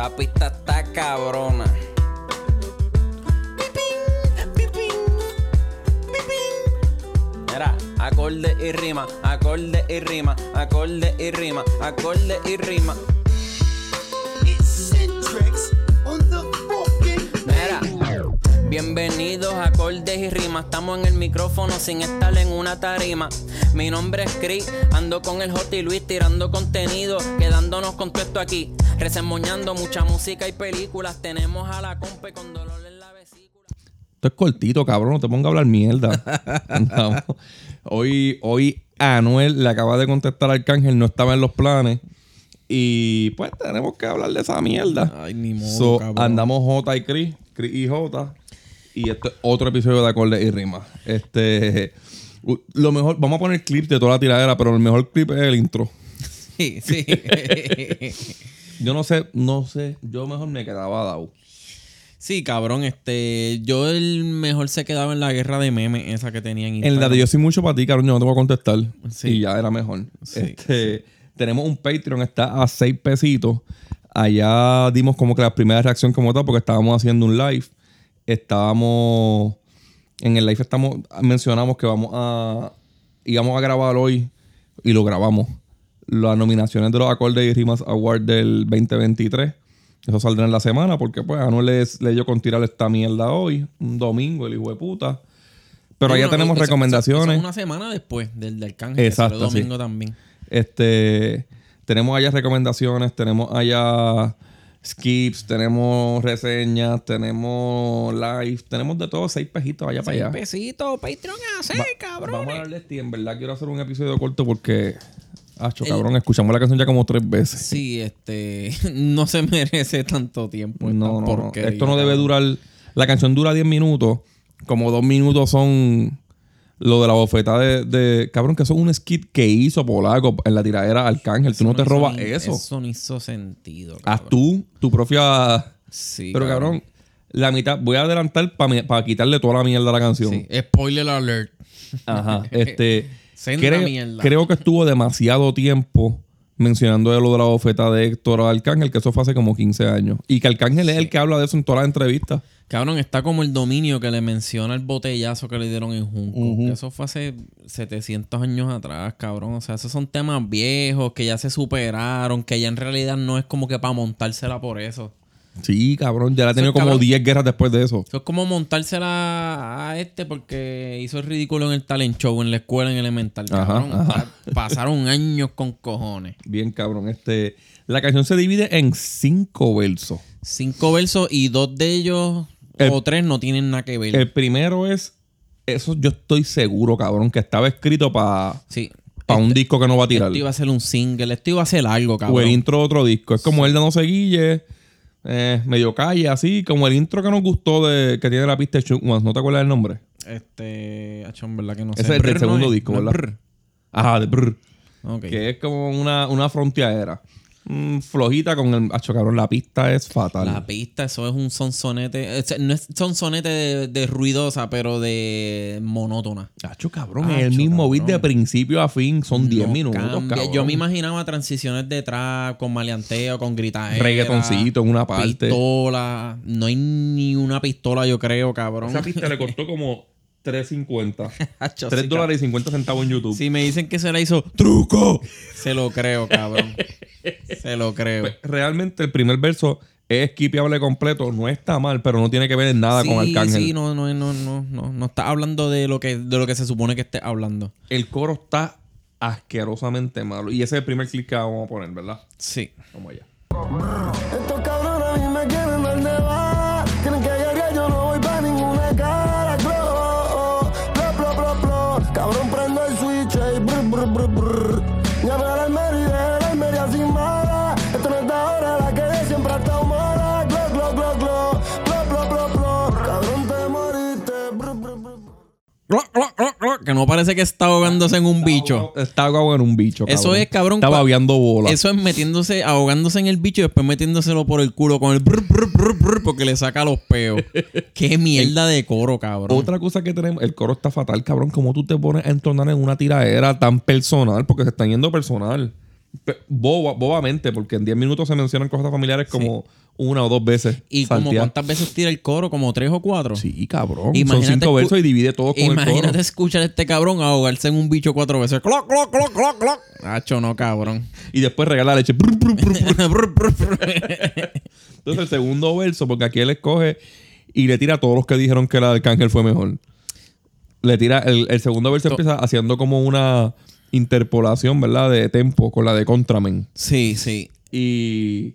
Esta pista está cabrona. Mira, acorde y rima, acorde y rima, acorde y rima, acorde y rima. Bienvenidos a acordes y rimas. Estamos en el micrófono sin estar en una tarima. Mi nombre es Chris, ando con el J Luis tirando contenido, quedándonos con todo esto aquí. Resemoñando mucha música y películas. Tenemos a la compa con dolor en la vesícula. Esto es cortito, cabrón. No te pongas a hablar mierda. Hoy, hoy Anuel le acaba de contestar al Arcángel, no estaba en los planes. Y pues tenemos que hablar de esa mierda. Ay, ni modo, So, cabrón. andamos J y Chris, Chris y J. Y este es otro episodio de Acordes y Rimas. Este. Lo mejor, vamos a poner clips de toda la tiradera, pero el mejor clip es el intro. Sí, sí. Yo no sé, no sé. Yo mejor me quedaba dado. sí, cabrón, este. Yo el mejor se quedaba en la guerra de memes, esa que tenían En la de yo soy mucho para ti, cabrón, yo no te voy a contestar. Sí. Y ya era mejor. Sí, Este, Tenemos un Patreon, está a 6 pesitos. Allá dimos como que la primera reacción como tal, porque estábamos haciendo un live. Estábamos. En el live estamos. Mencionamos que vamos a. íbamos a grabar hoy. Y lo grabamos. Las nominaciones de los acordes y rimas award del 2023. Eso saldrá en la semana, porque pues Anuel les- le dio con tirar esta mierda hoy. Un domingo, el hijo de puta. Pero allá tenemos eso- recomendaciones. eso una semana después del del Arcángel. Exacto, El domingo sí. también. Este, tenemos allá recomendaciones, tenemos allá skips, tenemos reseñas, tenemos live, tenemos de todo, seis pejitos allá para allá. Pesito, Patreon así, cabrón. Vamos a este, en verdad quiero hacer un episodio corto porque, acho, cabrón, escuchamos la canción ya como tres veces. Sí, este. No se merece tanto tiempo. no, no, no. Esto no debe durar, la canción dura 10 minutos, como dos minutos son lo de la bofeta de, de- cabrón, que eso es un skit que hizo Polaco en la tiradera Arcángel, tú no te robas ni- eso. Eso no hizo sentido. Haz cabrón. tú tu propia. Sí, Pero cabrón, la mitad. Voy a adelantar para quitarle toda la mierda a la canción. Sí, spoiler alert. Ajá. Este. Creo, mierda. creo que estuvo demasiado tiempo mencionando lo de la bofeta de Héctor Arcángel, que eso fue hace como 15 años. Y que Arcángel es el que habla de eso en todas las entrevistas. Cabrón, está como el dominio que le menciona el botellazo que le dieron en Junco. Que eso fue hace 700 años atrás, cabrón. O sea, esos son temas viejos que ya se superaron, que ya en realidad no es como que para montársela por eso. Sí, cabrón. Ya la ha tenido como cabrón. 10 guerras después de eso. Eso es como montársela a este porque hizo el ridículo en el talent show en la escuela en elemental. Ajá, Cabrón. ajá. Pasaron años con cojones. Bien, cabrón. Este. La canción se divide en cinco versos. Cinco versos y dos de ellos El- o tres no tienen nada que ver. El primero es. Eso yo estoy seguro, cabrón, que estaba escrito para sí. un disco que no va a tirar. Esto iba a ser un single, esto iba a ser algo, cabrón. O el intro de otro disco. Es como el de No se guille, eh, medio calle, así. Como el intro que nos gustó de que tiene la pista de Chuck. ¿No te acuerdas del nombre? Este, hacho, en verdad que no sé. Ese es del Brr, segundo disco, ¿No es ¿verdad? Ajá, de brr. Que es como una, una fronteadera. Mm, flojita con el. Acho, cabrón, la pista es fatal. La pista, eso es un sonsonete. No es sonsonete de, de ruidosa, pero de monótona. Acho, cabrón, es el mismo beat de cabrón. principio a fin. Son 10 No minutos, cabrón. Yo me imaginaba transiciones de trap con maleanteo, con gritajera. Reggaetoncito en una parte. Pistola. No hay ni una pistola, yo creo, cabrón. Esa pista le costó como 3.50. Hacho, 3 sí, dólares y 50 centavos en YouTube. Si me dicen que se la hizo truco, se lo creo, cabrón. se lo creo. Pues, realmente el primer verso es skipiable completo. No está mal, pero no tiene que ver en nada con sí, Arcángel. sí, no, no, no, no, no. No está hablando de lo que, de lo que se supone que esté hablando. El coro está asquerosamente malo. Y ese es el primer clip que vamos a poner, ¿verdad? Sí. Vamos allá. Que no parece que está ahogándose en un bicho. Está ahogado en un bicho, cabrón. Eso es, cabrón, Está cua- babeando bola. Eso es metiéndose, ahogándose en el bicho y después metiéndoselo por el culo con el brr, brr, brr, brr, porque le saca los peos. Qué mierda de coro, cabrón. Otra cosa que tenemos, el coro está fatal, cabrón. ¿Cómo tú te pones a entonar en una tiradera tan personal? Porque se están yendo personal. Boba- bobamente, porque en 10 minutos se mencionan cosas familiares como una o dos veces. Y como cuántas veces tira el coro, como tres o cuatro. Sí, cabrón. Son Imagínate cinco escu- versos y divide todo con el Imagínate coro. escuchar a este cabrón ahogarse en un bicho cuatro veces. Cloc, cloc, cloc, cloc, cloc. Hacho, no, cabrón. Y después regala leche. Entonces el segundo verso, porque aquí él escoge y le tira a todos los que dijeron que la de Arcángel fue mejor. Le tira, el, el segundo verso empieza haciendo como una interpolación, ¿verdad? De tempo con la de Contramen. sí, sí. Y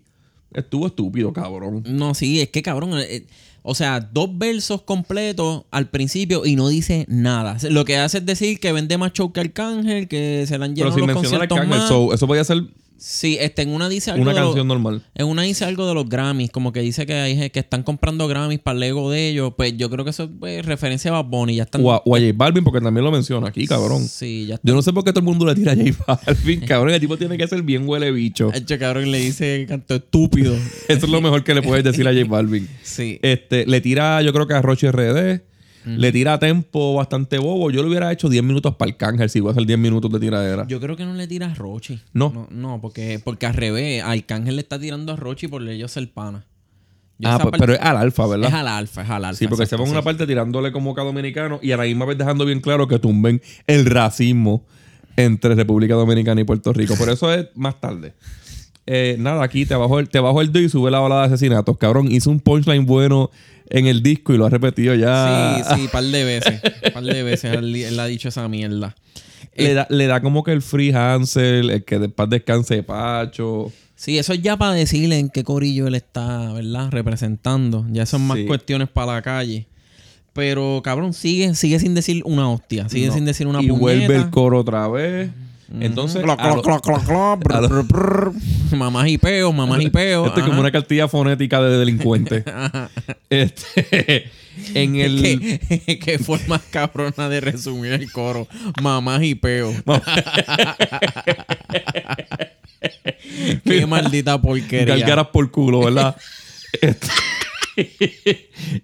estuvo estúpido, cabrón. No, sí, es que cabrón. eh, o sea, dos versos completos al principio y no dice nada. Lo que hace es decir que vende más show que Arcángel, que se le han Pero los mencionar a conciertos Arcángel, más. so, eso podía ser Sí, este, en una dice algo una los- canción normal. En una dice algo de los Grammys, como que dice que hay gente que están comprando Grammys para el ego de ellos. Pues yo creo que eso es pues, referencia a Bad Bunny. Ya están. O a, o a J Balvin, porque también lo menciona aquí, cabrón. Sí, ya está. Yo no sé por qué todo el mundo le tira a J Balvin, cabrón. El tipo tiene que ser bien huele bicho. Hecho, cabrón, le dice canto estúpido. Eso es lo mejor que le puedes decir a J Balvin. Sí. Este, le tira, yo creo que a Roche RD. Le tira tempo bastante bobo. Yo le hubiera hecho 10 minutos para el cángel si iba a hacer 10 minutos de tiradera. Yo creo que no le tira a Rochi. No. No, no, porque, porque al revés, Arcángel le está tirando a Rochi por ellos ser pana. Yo ah, pues, parte- pero es al alfa, ¿verdad? Es al alfa, es al alfa. sí, porque se exacto, pone una sí. parte tirándole como cada dominicano y a la misma vez dejando bien claro que tumben el racismo entre República Dominicana y Puerto Rico. Por eso es más tarde. Eh, nada, aquí te bajo el, te bajo el dedo y sube la balada de asesinatos. Cabrón, hizo un punchline bueno en el disco y lo ha repetido ya. Sí, sí, par de veces. par de veces él, él ha dicho esa mierda. Le da, le da como que el free Hansel, el que después descanse Pacho. Sí, eso es ya para decirle en qué corillo él está, ¿verdad? Representando. Ya son más Sí. cuestiones para la calle. Pero, cabrón, sigue, sigue sin decir una hostia. Sigue No. sin decir una y puñeta. vuelve el coro otra vez. Entonces. Mamás y peo, mamás y peo. Esto es como una cartilla fonética de delincuente. este, en el. ¿Qué, qué forma cabrona de resumir el coro. Mamás y. Qué maldita porquería. Galgaras por culo, ¿verdad? Este,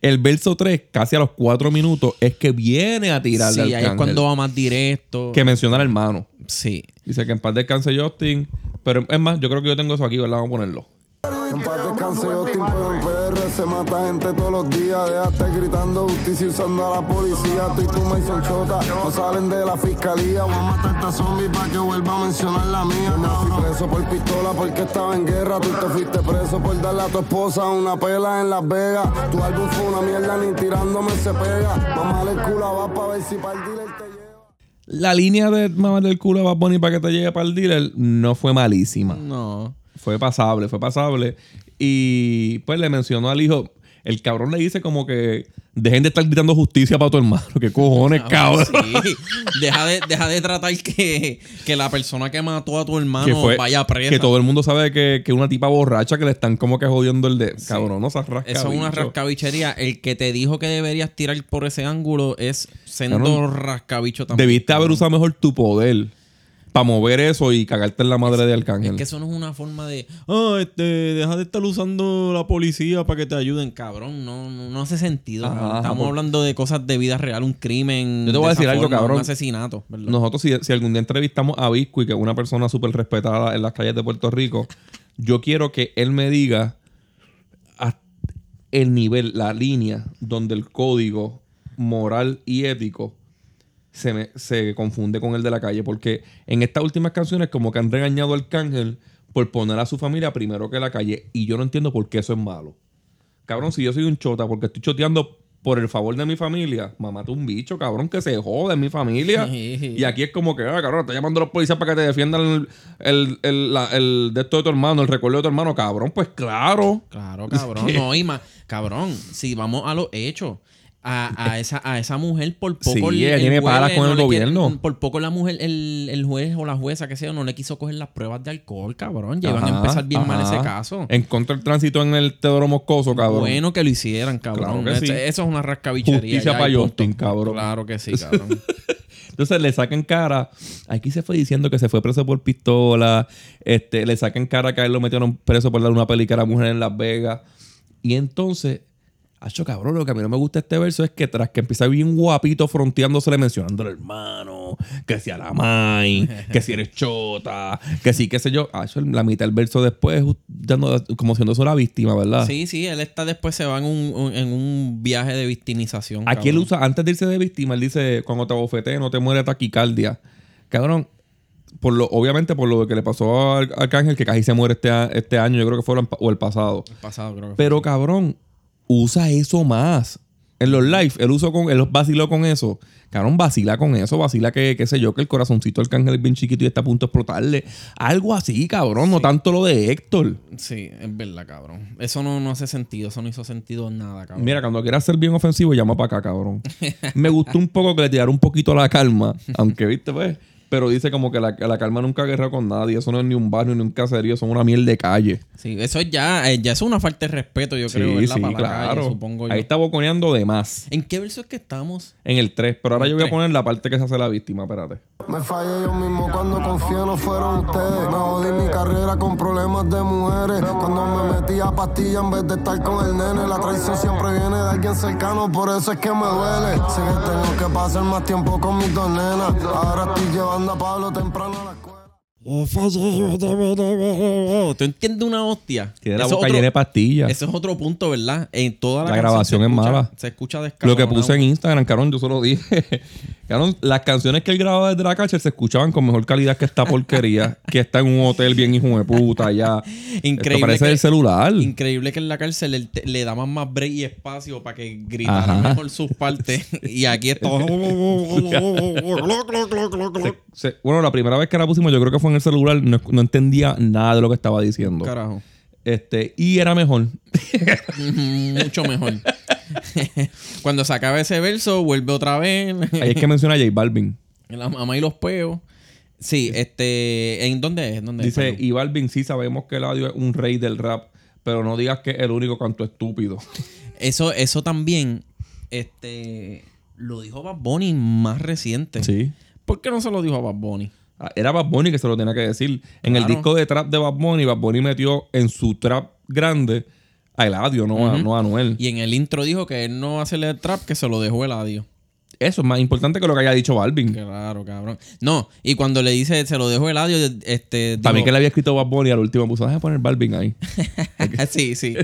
el verso 3, casi a los 4 minutos, es que viene a tirar Sí, ahí es cuando va más directo. Que menciona al hermano. Sí. Dice que en paz descanse Justin. Pero es más, yo creo que yo tengo eso aquí, ¿verdad? Vamos a ponerlo. En paz descanse Justin, pero en PR se mata gente todos los días. Déjate gritando justicia y usando a la policía. Tú y tú Mason Chota no salen de la fiscalía. Voy a matar a esta zombie para que vuelva a mencionar la mía. Yo me fui preso por pistola porque estaba en guerra. Tú te fuiste preso por darle a tu esposa una pela en Las Vegas. Tu álbum fue una mierda, ni tirándome se pega. Mamá el culo va para ver si para el dealer te lleva. La línea de mamá del culo va a poner para que te llegue para el dealer no fue malísima. No. Fue pasable, fue pasable. Y pues le mencionó al hijo. El cabrón le dice como que dejen de estar gritando justicia para tu hermano. ¿Qué cojones, cabrón? Sí. Deja de, deja de tratar que, que la persona que mató a tu hermano fue vaya presa. que todo el mundo sabe que, que una tipa borracha que le están como que jodiendo el de cabrón no se rasca Eso es una rascabichería. El que te dijo que deberías tirar por ese ángulo es sendo Cabrón, rascabicho también. debiste haber usado mejor tu poder para mover eso y cagarte en la madre de Arcángel Es que eso no es una forma de, ah, este, deja de estar usando la policía para que te ayuden, cabrón. No, no, no hace sentido. Ajá, Estamos por- hablando de cosas de vida real, un crimen. Yo te voy a de decir algo, forma, cabrón. Un asesinato, ¿verdad? nosotros si, si algún día entrevistamos a Biscuit que es una persona súper respetada en las calles de Puerto Rico yo quiero que él me diga el nivel la línea donde el código moral y ético se, me- se confunde con el de la calle. Porque en estas últimas canciones, como que han regañado al cángel por poner a su familia primero que la calle. Y yo no entiendo por qué eso es malo. Cabrón, si yo soy un chota porque estoy choteando por el favor de mi familia, mamá, tú un bicho, cabrón, que se jode en mi familia. Y aquí es como que, ah, cabrón, está llamando a los policías para que te defiendan el, el, el- la- el de esto de tu hermano, el recuerdo de tu hermano, cabrón, pues claro. Claro, cabrón. No, y más, cabrón, si vamos a los hechos. A, a esa, a esa mujer por poco Sí, ella tiene palas juez con el quiere- gobierno. por poco la mujer, el, el juez o la jueza, que sea, no le quiso coger las pruebas de alcohol, cabrón. Llevan Ajá, a empezar bien mal ese caso. En contra del tránsito en el Teodoro Moscoso, cabrón. Bueno que lo hicieran, cabrón. Claro que Ese- sí. Eso es una rascabichería. Justicia ya, pa' y punto. Justin, cabrón. Claro que sí, cabrón. Entonces le sacan cara. Aquí se fue diciendo que se fue preso por pistola. Este, le sacan cara que a él lo metieron preso por dar una peli que era mujer en Las Vegas. Y entonces, hacho cabrón, lo que a mí no me gusta este verso es que tras que empieza bien guapito fronteándose, mencionando al hermano. mano, que si a la mai, que si eres chota, que sí, qué sé yo. Eso, la mitad del verso después, dando- como siendo eso la víctima, ¿verdad? Sí, sí, él está después se va en un, un- en un viaje de victimización. Aquí él usa, antes de irse de víctima, él dice, cuando te bofetee no te muere taquicardia. Cabrón, por lo, obviamente por lo que le pasó al Arcángel, que casi se muere este, este año, yo creo que fue el, o el pasado. El pasado, creo que fue. Pero cabrón, usa eso más. En los live, él usó con, él vaciló con eso. Cabrón, vacila con eso, vacila que, qué sé yo, que el corazoncito del cángel es bien chiquito y está a punto de explotarle. Algo así, cabrón, no tanto lo de Héctor. Sí, es verdad, cabrón. Eso no, no hace sentido. Eso no hizo sentido en nada, cabrón. Mira, cuando quieras ser bien ofensivo, llama para acá, cabrón. Me gustó un poco que le tirara un poquito la calma, aunque, viste, pues. Pero dice como que la, la calma nunca ha guerrado con nadie. Eso no es ni un barrio ni un caserío, son una miel de calle. Sí, eso es ya, eh, ya es una falta de respeto, yo creo, ¿verdad? Para la calle, supongo yo. Ahí está boconeando de más. ¿En qué verso es que estamos? En el 3. Pero ahora yo voy a poner la parte que se hace la víctima, espérate. Me fallé yo mismo cuando confié, no fueron ustedes. Me jodí mi carrera con problemas de mujeres. Cuando me metí a pastilla en vez de estar con el nene. La traición siempre viene de alguien cercano, por eso es que me duele. Sé que tengo que pasar más tiempo con mis dos nenas. Ahora estoy llevando a Pablo temprano ¿Tú entiendes una hostia? Tiene la Eso boca otro- llena de pastillas. Ese es otro punto, ¿verdad? En toda la, La grabación es escucha- mala. Se escucha Lo que puse en Instagram, carón, yo solo dije. Carón, las canciones que él grababa desde la cárcel se escuchaban con mejor calidad que esta porquería, que está en un hotel bien hijo de puta allá. Increíble Esto parece que- el celular. Increíble que en la cárcel le, le daban más break y espacio para que gritaran mejor sus partes. y aquí es todo. Se- se- bueno, la primera vez que la pusimos, yo creo que fue en el celular, no, no entendía nada de lo que estaba diciendo. Carajo. Este, y era mejor. Mucho mejor. Cuando se acaba ese verso, vuelve otra vez. Ahí es que menciona a J Balvin. La mamá y los peos. Sí, este. ¿En dónde es? ¿Dónde? Dice, y Balvin sí sabemos que Eladio es un rey del rap, pero no digas que es el único canto estúpido. Eso, eso también. Este. Lo dijo Bad Bunny más reciente. Sí. ¿Por qué no se lo dijo a Bad Bunny? Era Bad Bunny que se lo tenía que decir. En el disco de trap de Bad Bunny, Bad Bunny metió en su trap grande a Eladio, no, a, no a Anuel. Y en el intro dijo que él no va a hacerle el trap, que se lo dejó el adiós. Eso es más importante que lo que haya dicho Balvin. Claro, cabrón. No, y cuando le dice, se lo dejó el adiós, este. dijo- También que le había escrito Bad Bunny al último puso, déjame poner Balvin ahí. sí, sí.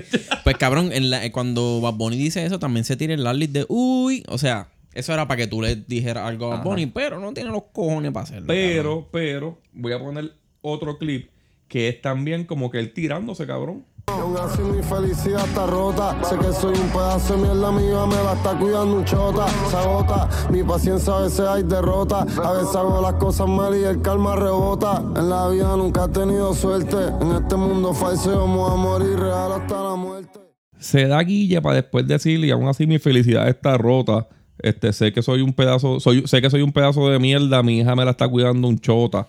Pues cabrón, en la- cuando Bad Bunny dice eso, también se tira el Larry de uy. O sea, eso era para que tú le dijeras algo a Bunny, pero no tiene los cojones para hacerlo. cabrón. Pero, pero, voy a poner otro clip que es también como que él tirándose, cabrón. Aún así mi felicidad está rota. Sé que soy un pedazo de mierda, mi hija me la está cuidando un chota. Se agota, mi paciencia a veces hay derrota. A veces hago las cosas mal y el calma rebota. En la vida nunca he tenido suerte. En este mundo falso vamos a morir real hasta la muerte. Se da guilla para después decirle, y aún así mi felicidad está rota. Este, sé que soy un pedazo, soy, sé que soy un pedazo de mierda, mi hija me la está cuidando un chota.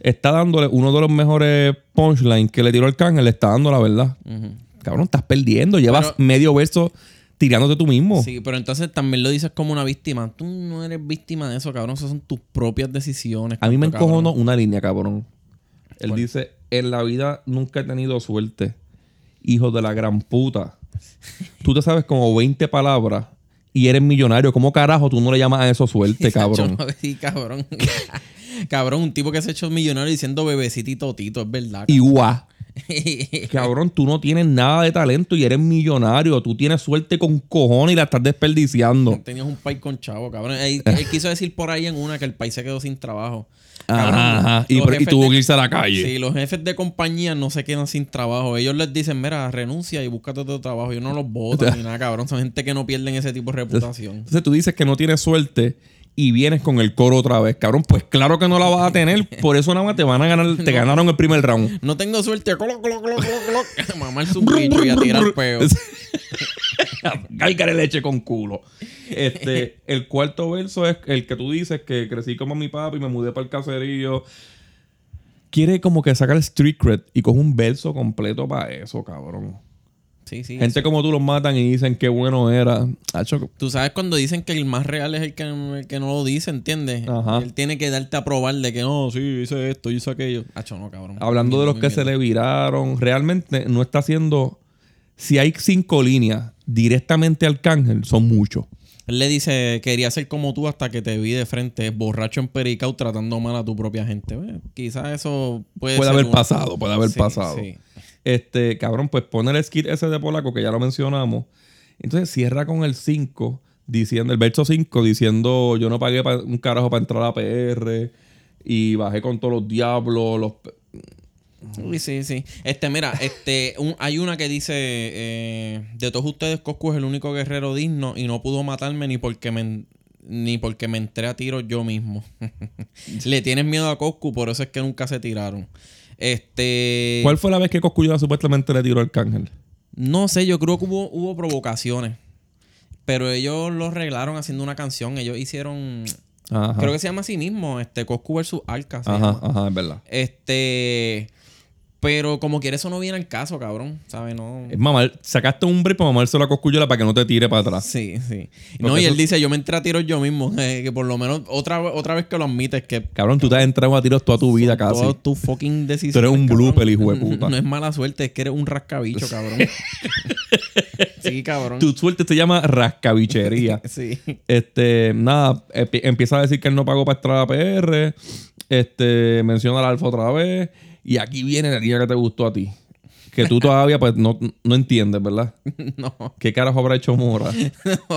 Está dándole uno de los mejores punchlines que le tiró el cángel, le está dando la verdad. Cabrón, estás perdiendo. Llevas Pero- medio verso tirándote tú mismo. Sí, pero entonces también lo dices como una víctima. Tú no eres víctima de eso, cabrón. Esas son tus propias decisiones. A mí me encojonó una línea, cabrón. Él ¿Cuál? dice, en la vida nunca he tenido suerte. Hijo de la gran puta. Tú te sabes como 20 palabras y eres millonario. ¿Cómo carajo tú no le llamas a eso suerte, cabrón? Sí, cabrón. cabrón, un tipo que se ha hecho millonario diciendo bebecito y totito, es verdad. Y guau. cabrón. Cabrón, tú no tienes nada de talento y eres millonario. Tú tienes suerte con cojones y la estás desperdiciando. Tenías un país con chavo, cabrón. Él, él quiso decir por ahí en una que el país se quedó sin trabajo. Ajá, ajá. Y, tuvo de- que irse a la calle. Sí, los jefes de compañía no se quedan sin trabajo. Ellos les dicen, mira, renuncia y búscate otro trabajo. Yo no los voto ni nada, cabrón. Son gente que no pierden ese tipo de reputación. Entonces tú dices que no tienes suerte y vienes con el coro otra vez, cabrón. Pues claro que no la vas a tener. Por eso nada más te van a ganar, te ganaron el primer round. No tengo suerte. Un bicho y a tirar peo. Cálcale leche con culo. Este, el cuarto verso es el que tú dices que crecí como mi papi y me mudé para el caserío. Quiere como que sacar el street cred y coge un verso completo para eso, cabrón. Sí, sí. Gente como tú los matan y dicen qué bueno era. Hacho, Tú sabes cuando dicen que el más real es el que, el que no lo dice, ¿entiendes? Ajá. Él tiene que darte a probar de que no, sí, hice esto, hice aquello. Hacho, no, cabrón. hablando de los que se le viraron, realmente no está haciendo. Si hay cinco líneas directamente al cángel, son muchos. Él le dice, quería ser como tú hasta que te vi de frente, borracho en Pericao, tratando mal a tu propia gente. Bueno, quizás eso puede, Puede ser haber pasado, puede haber Sí, pasado. sí. Este, cabrón, pues pone el skit ese de Polaco, que ya lo mencionamos. Entonces cierra con el 5, diciendo, el verso 5, diciendo, yo no pagué pa- un carajo para entrar a la PR y bajé con todos los diablos, los... pe-". Uy, sí, sí. Este, mira, este, un- hay una que dice, eh, de todos ustedes, Coscu es el único guerrero digno y no pudo matarme ni porque me, ni porque me entré a tiros yo mismo. Le tienes miedo a Coscu, por eso es que nunca se tiraron. Este... ¿Cuál fue la vez que Cosculluda supuestamente le tiró al cángel? No sé, yo creo que hubo, hubo provocaciones. Pero ellos lo arreglaron haciendo una canción. Ellos hicieron... Ajá. Creo que se llama así mismo, este, Coscu versus Arca. se Ajá, llama. ajá, es verdad. Este... Pero como quiera eso no viene al caso, cabrón. ¿Sabes? No... Es mamar, sacaste un brief para mamárselo a Cosculluda para que no te tire para atrás. Sí, sí. Porque No, y él dice, yo me entré a tiros yo mismo. eh, que por lo menos otra, otra vez que lo admites que Cabrón, tú te has entrado a tiros toda tu vida casi. todas tus fucking decisiones. Tú eres un cabrón, blooper, hijo de puta. No es mala suerte, es que eres un rascabicho, cabrón. sí, cabrón. Tu suerte se llama rascabichería. Sí. Este, nada, empi- empieza a decir que él no pagó para entrar a la PR. Este, menciona al Alfa otra vez. Y aquí viene la línea que te gustó a ti. Que tú todavía pues no, no entiendes, ¿verdad? no. ¿Qué carajo habrá hecho Mora?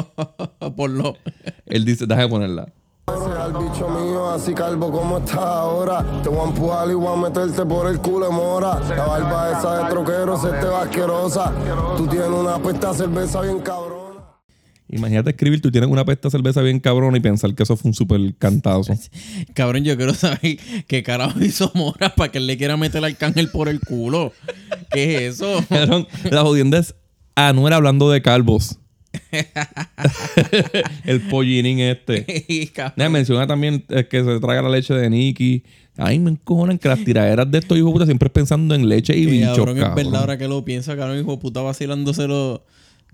por lo... Él dice, déjame ponerla. Ese al bicho mío, así calvo como estás ahora. Te voy a empujar y voy a meterte por el culo de mora. La barba esa de troquero se te va asquerosa. Tú tienes una pesta de cerveza bien cabrona. Imagínate escribir, tú tienes una pesta de cerveza bien cabrona y pensar que eso fue un súper cantazo. Cabrón, yo quiero saber qué carajo hizo Mora para que él le quiera meter al arcángel por el culo. ¿Qué es eso? Cabrón, la jodienda es Anuel hablando de calvos. el pollinin este. Menciona también eh, que se traga la leche de Nicky. Ay, me encojonan que las tiraderas de estos hijos puta siempre es pensando en leche y bichos, cabrón, es verdad ahora que lo piensa, cabrón, hijo de puta vacilándoselo.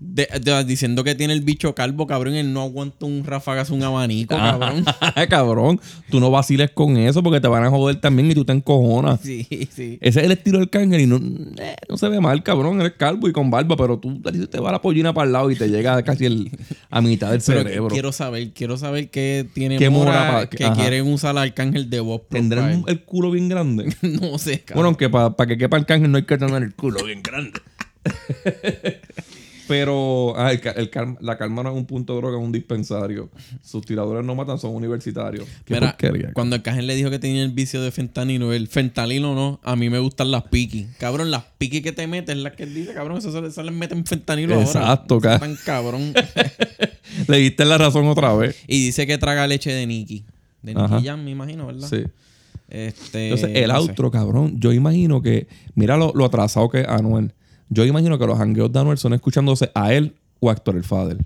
De- de- diciendo que tiene el bicho calvo, cabrón, él no aguanta un ráfagazo, un abanico, cabrón. cabrón, tú no vaciles con eso porque te van a joder también y tú te encojonas. Sí, sí. Ese es el estilo del cángel y no, eh, no se ve mal, cabrón. Eres calvo y con barba, pero tú te va la pollina para el lado y te llega casi el, a mitad del Pero cerebro. quiero saber, quiero saber qué tiene ¿Qué Mora, Mora pa- que ajá. quieren usar al arcángel de voz. ¿Tendrán el culo bien grande? no sé, Bueno, cabrón. aunque para que quepa el cángel no hay que tener el culo bien grande. Pero ah, el la calma no es un punto de droga, es un dispensario. Sus tiradores no matan, son universitarios. Qué Mira, porquería. cuando el Arcángel le dijo que tenía el vicio de fentanilo, el fentanilo no, a mí me gustan las piqui. Cabrón, las piqui que te metes, las que él dice, cabrón, eso se, le- se les meten fentanilo Exacto, ahora. Tan cabrón. Le diste la razón otra vez. y dice que traga leche de Nicky. De. Nicky Jam, me imagino, ¿verdad? Sí. Este, Entonces, el no sé. cabrón, yo imagino que, mira lo, lo atrasado que es Anuel. Yo imagino que los hangueos de Anuel son escuchándose a él o a Héctor el Fader.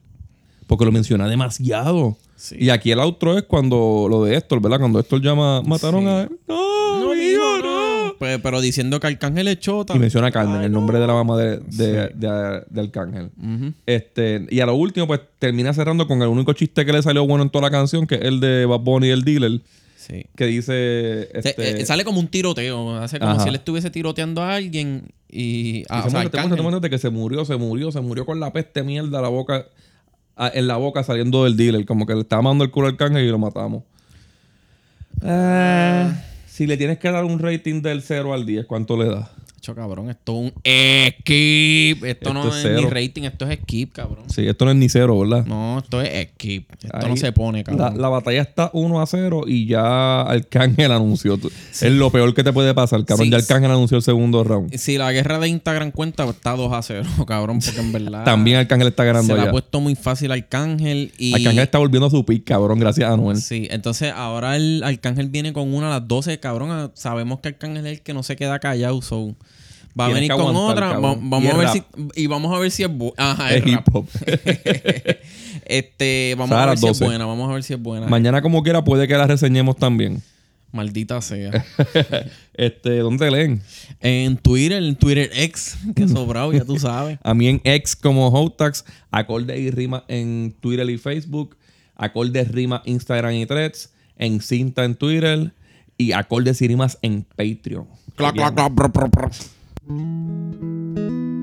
Porque lo menciona demasiado. Sí. Y aquí el outro es cuando lo de Héctor, ¿verdad? Cuando Héctor llama, mataron Sí. a él. No, No, hijo, no. no. Pero diciendo que Arcángel es chota. Y menciona a Carmen, Ay, el no. nombre de la mamá de, de, de- de Arcángel. Este, y a lo último, pues termina cerrando con el único chiste que le salió bueno en toda la canción, que es el de Bad Bunny y el dealer, Sí. que dice. Se- Este, eh, sale como un tiroteo. Hace como Ajá. si él estuviese tiroteando a alguien y. Y Ah, se o sea, muestra que se murió, se murió, se murió con la peste mierda la boca, a- en la boca saliendo del dealer. Como que le estaba mandando el culo al cángel y lo matamos. Ah, si le tienes que dar un rating del 0 al 10, ¿cuánto le das? Cabrón, esto es un skip. Esto, no es, ni rating, esto es skip, cabrón. Sí, esto no es ni cero, ¿verdad? No, esto es skip. Esto Ahí no se pone, cabrón. la batalla está 1 a 0 y ya Arcángel anunció. Es lo peor que te puede pasar, cabrón. Sí. Ya Arcángel anunció el segundo round. Si la guerra de Instagram cuenta, está 2 a 0, cabrón, porque en verdad. También Arcángel está ganando Se la ha puesto muy fácil Arcángel. Y, Arcángel está volviendo a su pick, cabrón, gracias a Anuel. Sí, entonces ahora el Arcángel viene con una a las 12, cabrón. Ah, Sabemos que Arcángel es el que no se queda callado, so. Va a venir con otra. va- vamos a ver rap. si. Y vamos a ver si es buena. Ajá, Es es hip hop. este, vamos Sara, a ver si 12. es buena. Vamos a ver si es buena. Mañana, como quiera, puede que la reseñemos también. Maldita sea. este, ¿dónde leen? en Twitter, en Twitter X, que sobrado, ya tú sabes. A mí en X como Hotax, acorde y rima en Twitter y Facebook, acorde rima Instagram y Threads, en cinta en Twitter y acordes y rimas en Patreon. Clac, clac, clac, brr,